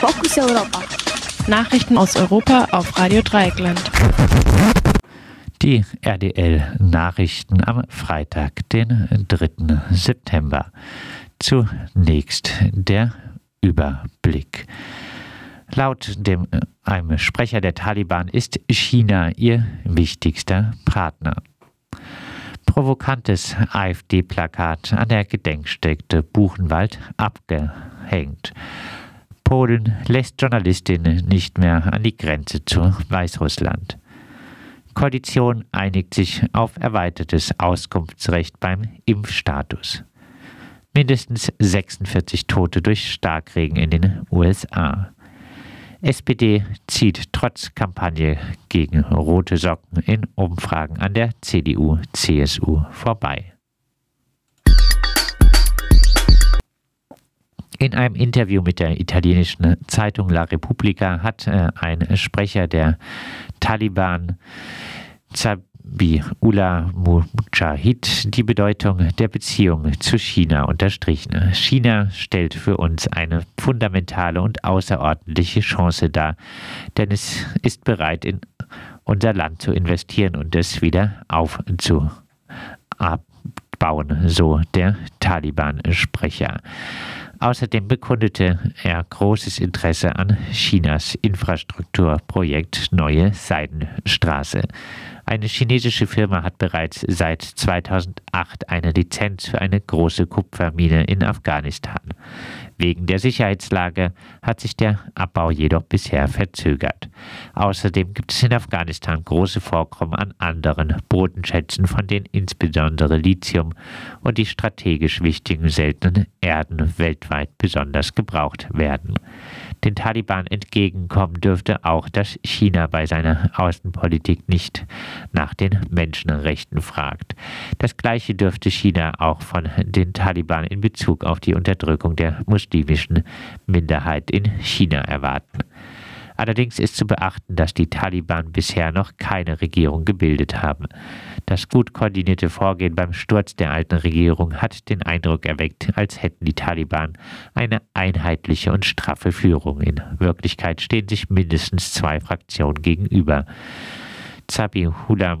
Fokus Europa. Nachrichten aus Europa auf Radio Dreieckland. Die RDL Nachrichten am Freitag, den 3. September. Zunächst der Überblick. Laut dem einem Sprecher der Taliban ist China ihr wichtigster Partner. Provokantes AfD-Plakat an der Gedenkstätte Buchenwald abgehängt. Polen lässt Journalistinnen nicht mehr an die Grenze zu Weißrussland. Koalition einigt sich auf erweitertes Auskunftsrecht beim Impfstatus. Mindestens 46 Tote durch Starkregen in den USA. SPD zieht trotz Kampagne gegen rote Socken in Umfragen an der CDU-CSU vorbei. In einem Interview mit der italienischen Zeitung La Repubblica hat äh, ein Sprecher der Taliban Zabiullah Mujahid die Bedeutung der Beziehung zu China unterstrichen. China stellt für uns eine fundamentale und außerordentliche Chance dar, denn es ist bereit, in unser Land zu investieren und es wieder aufzubauen, so der Taliban-Sprecher. Außerdem bekundete er großes Interesse an Chinas Infrastrukturprojekt Neue Seidenstraße. Eine chinesische Firma hat bereits seit 2008 eine Lizenz für eine große Kupfermine in Afghanistan. Wegen der Sicherheitslage hat sich der Abbau jedoch bisher verzögert. Außerdem gibt es in Afghanistan große Vorkommen an anderen Bodenschätzen, von denen insbesondere Lithium und die strategisch wichtigen seltenen Erden weltweit besonders gebraucht werden. Den Taliban entgegenkommen dürfte auch, dass China bei seiner Außenpolitik nicht nach den Menschenrechten fragt. Das gleiche dürfte China auch von den Taliban in Bezug auf die Unterdrückung der muslimischen Minderheit in China erwarten. Allerdings ist zu beachten, dass die Taliban bisher noch keine Regierung gebildet haben. Das gut koordinierte Vorgehen beim Sturz der alten Regierung hat den Eindruck erweckt, als hätten die Taliban eine einheitliche und straffe Führung. In Wirklichkeit stehen sich mindestens zwei Fraktionen gegenüber. Zabihullah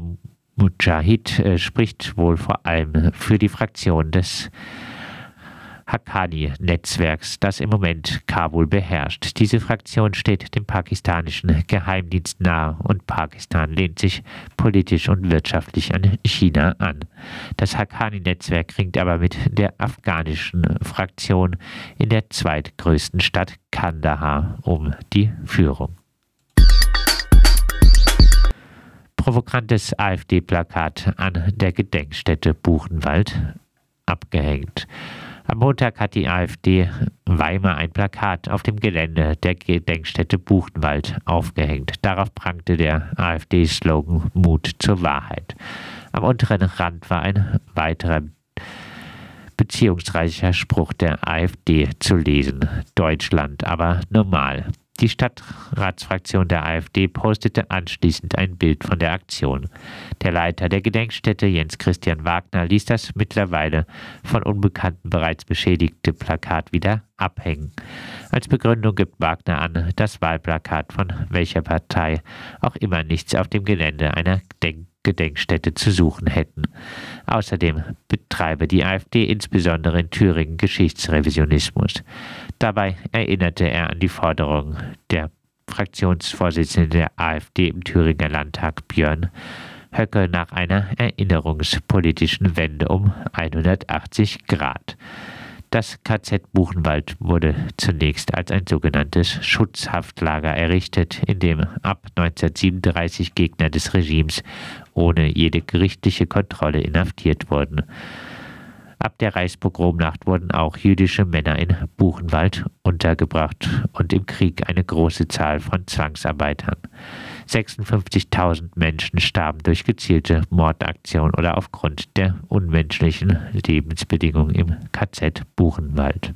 Mujahid äh, spricht wohl vor allem für die Fraktion des Haqqani-Netzwerks, das im Moment Kabul beherrscht. Diese Fraktion steht dem pakistanischen Geheimdienst nahe und Pakistan lehnt sich politisch und wirtschaftlich an China an. Das Haqqani-Netzwerk ringt aber mit der afghanischen Fraktion in der zweitgrößten Stadt Kandahar um die Führung. Provokantes AfD-Plakat an der Gedenkstätte Buchenwald abgehängt. Am Montag hat die AfD Weimar ein Plakat auf dem Gelände der Gedenkstätte Buchenwald aufgehängt. Darauf prangte der AfD-Slogan Mut zur Wahrheit. Am unteren Rand war ein weiterer beziehungsreicher Spruch der AfD zu lesen. Deutschland aber normal. Die Stadtratsfraktion der AfD postete anschließend ein Bild von der Aktion. Der Leiter der Gedenkstätte, Jens Christian Wagner, ließ das mittlerweile von Unbekannten bereits beschädigte Plakat wieder abhängen. Als Begründung gibt Wagner an, das Wahlplakat von welcher Partei auch immer nichts auf dem Gelände einer Denk Gedenkstätte zu suchen hätten. Außerdem betreibe die AfD insbesondere in Thüringen Geschichtsrevisionismus. Dabei erinnerte er an die Forderung der Fraktionsvorsitzenden der AfD im Thüringer Landtag Björn Höcke nach einer erinnerungspolitischen Wende um 180 Grad. Das KZ Buchenwald wurde zunächst als ein sogenanntes Schutzhaftlager errichtet, in dem ab 1937 Gegner des Regimes ohne jede gerichtliche Kontrolle inhaftiert wurden. Ab der Reichspogromnacht wurden auch jüdische Männer in Buchenwald untergebracht und im Krieg eine große Zahl von Zwangsarbeitern. 56.000 Menschen starben durch gezielte Mordaktionen oder aufgrund der unmenschlichen Lebensbedingungen im KZ Buchenwald.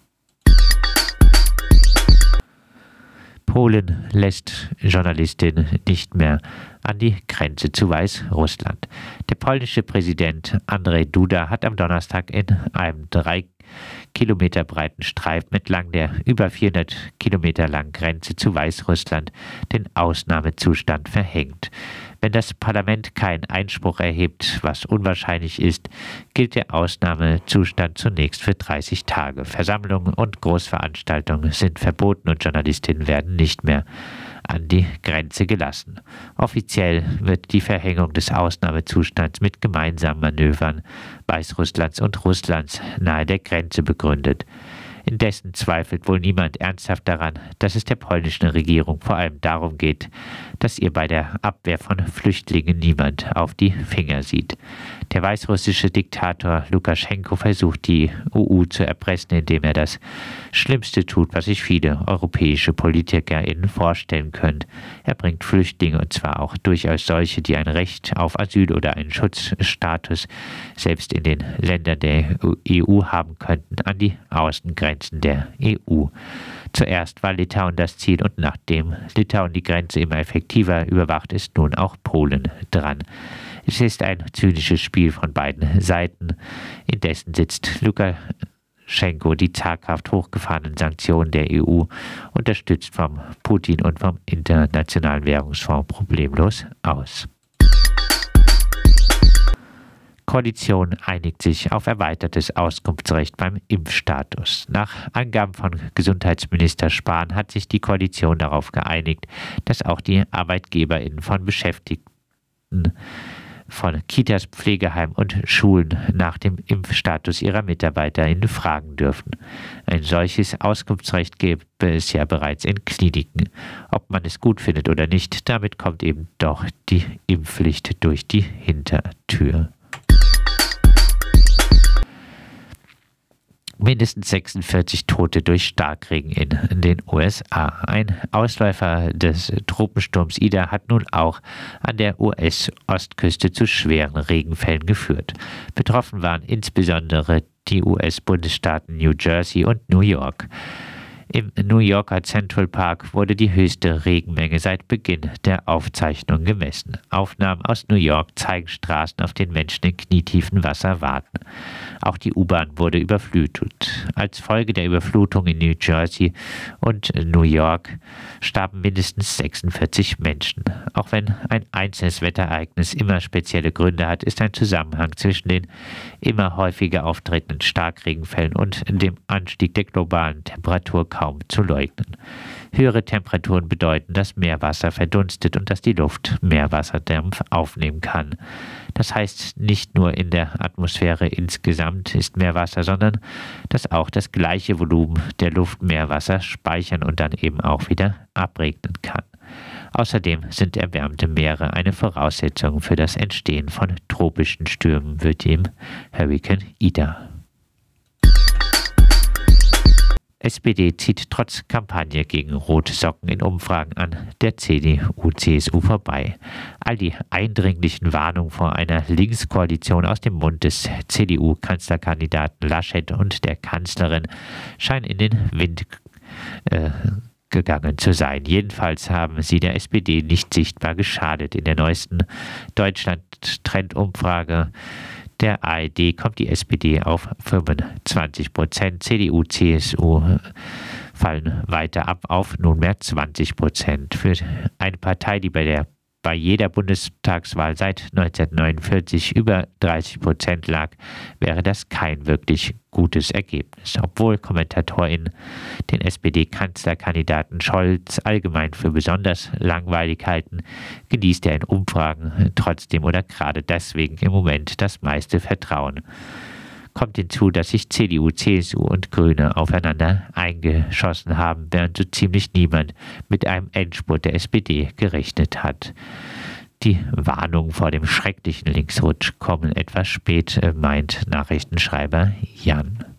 Polen lässt Journalistinnen nicht mehr an die Grenze zu Weißrussland. Der polnische Präsident Andrzej Duda hat am Donnerstag in einem drei Kilometer breiten Streifen entlang der über 400 Kilometer langen Grenze zu Weißrussland den Ausnahmezustand verhängt. Wenn das Parlament keinen Einspruch erhebt, was unwahrscheinlich ist, gilt der Ausnahmezustand zunächst für 30 Tage. Versammlungen und Großveranstaltungen sind verboten und Journalistinnen werden nicht mehr an die Grenze gelassen. Offiziell wird die Verhängung des Ausnahmezustands mit gemeinsamen Manövern Weißrusslands und Russlands nahe der Grenze begründet. Indessen zweifelt wohl niemand ernsthaft daran, dass es der polnischen Regierung vor allem darum geht, dass ihr bei der Abwehr von Flüchtlingen niemand auf die Finger sieht. Der weißrussische Diktator Lukaschenko versucht die EU zu erpressen, indem er das Schlimmste tut, was sich viele europäische PolitikerInnen vorstellen können. Er bringt Flüchtlinge, und zwar auch durchaus solche, die ein Recht auf Asyl oder einen Schutzstatus selbst in den Ländern der EU haben könnten, an die Außengrenzen der EU. Zuerst war Litauen das Ziel und nachdem Litauen die Grenze immer effektiver überwacht, ist nun auch Polen dran. Es ist ein zynisches Spiel von beiden Seiten. Indessen sitzt Lukaschenko die zaghaft hochgefahrenen Sanktionen der EU, unterstützt vom Putin und vom Internationalen Währungsfonds problemlos aus. Koalition einigt sich auf erweitertes Auskunftsrecht beim Impfstatus. Nach Angaben von Gesundheitsminister Spahn hat sich die Koalition darauf geeinigt, dass auch die ArbeitgeberInnen von Beschäftigten von Kitas, Pflegeheimen und Schulen nach dem Impfstatus ihrer MitarbeiterInnen fragen dürfen. Ein solches Auskunftsrecht gäbe es ja bereits in Kliniken. Ob man es gut findet oder nicht, damit kommt eben doch die Impfpflicht durch die Hintertür. Mindestens 46 Tote durch Starkregen in den USA. Ein Ausläufer des Tropensturms Ida hat nun auch an der US-Ostküste zu schweren Regenfällen geführt. Betroffen waren insbesondere die US-Bundesstaaten New Jersey und New York. Im New Yorker Central Park wurde die höchste Regenmenge seit Beginn der Aufzeichnung gemessen. Aufnahmen aus New York zeigen Straßen, auf denen Menschen in knietiefen Wasser warten. Auch die U-Bahn wurde überflutet. Als Folge der Überflutung in New Jersey und New York starben mindestens 46 Menschen. Auch wenn ein einzelnes Wetterereignis immer spezielle Gründe hat, ist ein Zusammenhang zwischen den immer häufiger auftretenden Starkregenfällen und dem Anstieg der globalen Temperatur kaum zu leugnen. Höhere Temperaturen bedeuten, dass Meerwasser verdunstet und dass die Luft Meerwasserdampf aufnehmen kann. Das heißt, nicht nur in der Atmosphäre insgesamt ist Meerwasser, sondern dass auch das gleiche Volumen der Luft Meerwasser speichern und dann eben auch wieder abregnen kann. Außerdem sind erwärmte Meere eine Voraussetzung für das Entstehen von tropischen Stürmen, wird dem Hurricane Ida SPD zieht trotz Kampagne gegen rote Socken in Umfragen an der CDU-CSU vorbei. All die eindringlichen Warnungen vor einer Linkskoalition aus dem Mund des CDU-Kanzlerkandidaten Laschet und der Kanzlerin scheinen in den Wind äh, gegangen zu sein. Jedenfalls haben sie der SPD nicht sichtbar geschadet. In der neuesten Deutschland-Trendumfrage der ARD kommt die SPD auf 25 Prozent. CDU, CSU fallen weiter ab auf nunmehr 20 Prozent. Für eine Partei, die bei der bei jeder Bundestagswahl seit 1949 über 30 Prozent lag, wäre das kein wirklich gutes Ergebnis. Obwohl KommentatorInnen den SPD-Kanzlerkandidaten Scholz allgemein für besonders langweilig halten, genießt er in Umfragen trotzdem oder gerade deswegen im Moment das meiste Vertrauen kommt hinzu, dass sich CDU, CSU und Grüne aufeinander eingeschossen haben, während so ziemlich niemand mit einem Endspurt der SPD gerechnet hat. Die Warnungen vor dem schrecklichen Linksrutsch kommen etwas spät, äh, meint Nachrichtenschreiber Jan.